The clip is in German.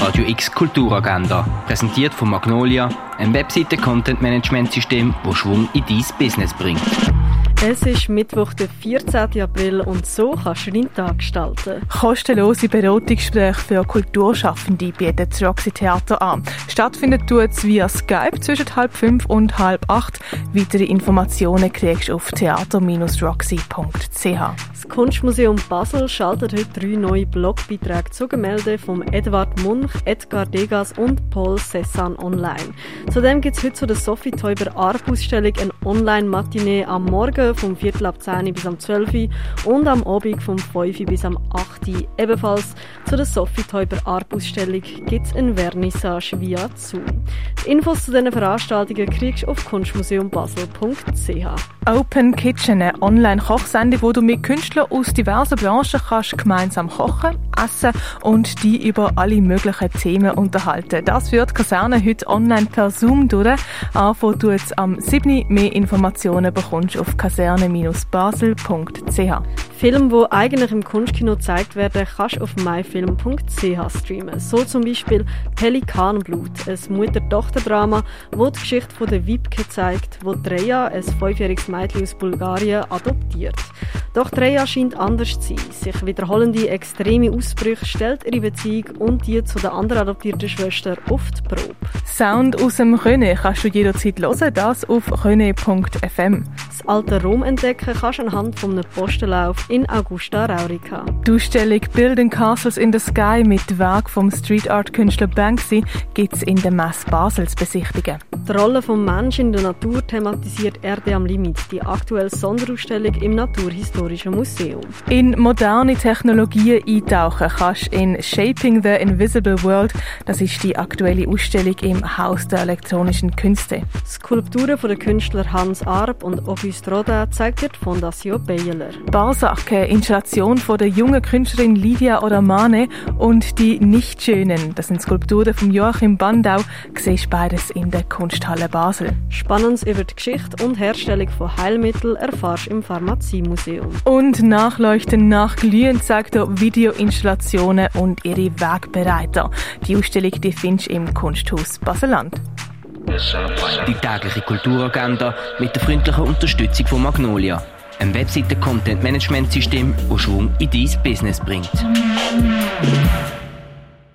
Radio X Kulturagenda, präsentiert von Magnolia, ein Webseite-Content-Management-System, das Schwung in dein Business bringt. Es ist Mittwoch, der 14. April und so kannst du deinen Tag gestalten. Kostenlose Beratungsgespräche für Kulturschaffende bietet das Roxy Theater an. Stattfindet tut es via Skype zwischen halb fünf und halb acht. Weitere Informationen kriegst du auf theater-roxy.ch. Das Kunstmuseum Basel schaltet heute drei neue Blogbeiträge zu Gemälde von Edward Munch, Edgar Degas und Paul Cézanne online. Zudem gibt es heute zu der Sophie Teuber Art-Ausstellung eine Online-Matinee am Morgen vom Viertel ab 10 bis am 12 und am Abend vom 5 bis am 8 Ebenfalls zu der Sophie Teuber Art-Ausstellung gibt es ein Vernissage via Zoom. Die Infos zu diesen Veranstaltungen kriegst du auf kunstmuseumbasel.ch. Open Kitchen, eine Online-Kochsendung, wo du mit Künstlern aus diversen Branchen kannst gemeinsam kochen, essen und die über alle möglichen Themen unterhalten. Das führt Kaserne heute online per Zoom durch. Anfangen tut am 7. Mehr Informationen bekommst du auf kaserne-basel.ch. Filme, die eigentlich im Kunstkino gezeigt werden, kannst du auf myfilm.ch streamen. So zum Beispiel Pelikanblut, ein Mutter-Tochter-Drama, das die Geschichte von der Wipke zeigt, wo Dreja, ein fünfjähriges Mädchen aus Bulgarien, adoptiert. Doch Dreja scheint anders zu sein. Sich wiederholende extreme Ausbrüche stellt ihre Beziehung und die zu der anderen adoptierten Schwester die Probe. Sound aus dem Röne kannst du jederzeit hören, das auf röne.fm. Das alte Rom entdecken kannst du anhand von einem Postenlauf in Augusta Raurica. Die Ausstellung Building Castles in the Sky mit Werk vom Street Art Künstler Banksy gibt es in der Messe Basel zu besichtigen. Die Rolle des Menschen in der Natur thematisiert Erde am Limit, die aktuelle Sonderausstellung im Naturhistorischen Museum. In moderne Technologien eintauchen kannst du in Shaping the Invisible World. Das ist die aktuelle Ausstellung im Haus der elektronischen Künste. Skulpturen von den Künstlern Hans Arp und Auguste Rodin zeigt dir die Fondation Beyeler. Balzac, eine Installation von der jungen Künstlerin Lydia Oramane und die Nichtschönen. Das sind Skulpturen von Joachim Bandau. Siehst beides in der Kunsthalle Basel. Spannendes über die Geschichte und Herstellung von Heilmitteln erfährst du im Pharmaziemuseum. Und Nachleuchten nach Glühen zeigt er Videoinstallationen und ihre Wegbereiter. Die Ausstellung die findest du im Kunsthaus Baseland. Die tägliche Kulturagenda mit der freundlichen Unterstützung von Magnolia, einem Webseite-Content-Management-System, das Schwung in dein Business bringt.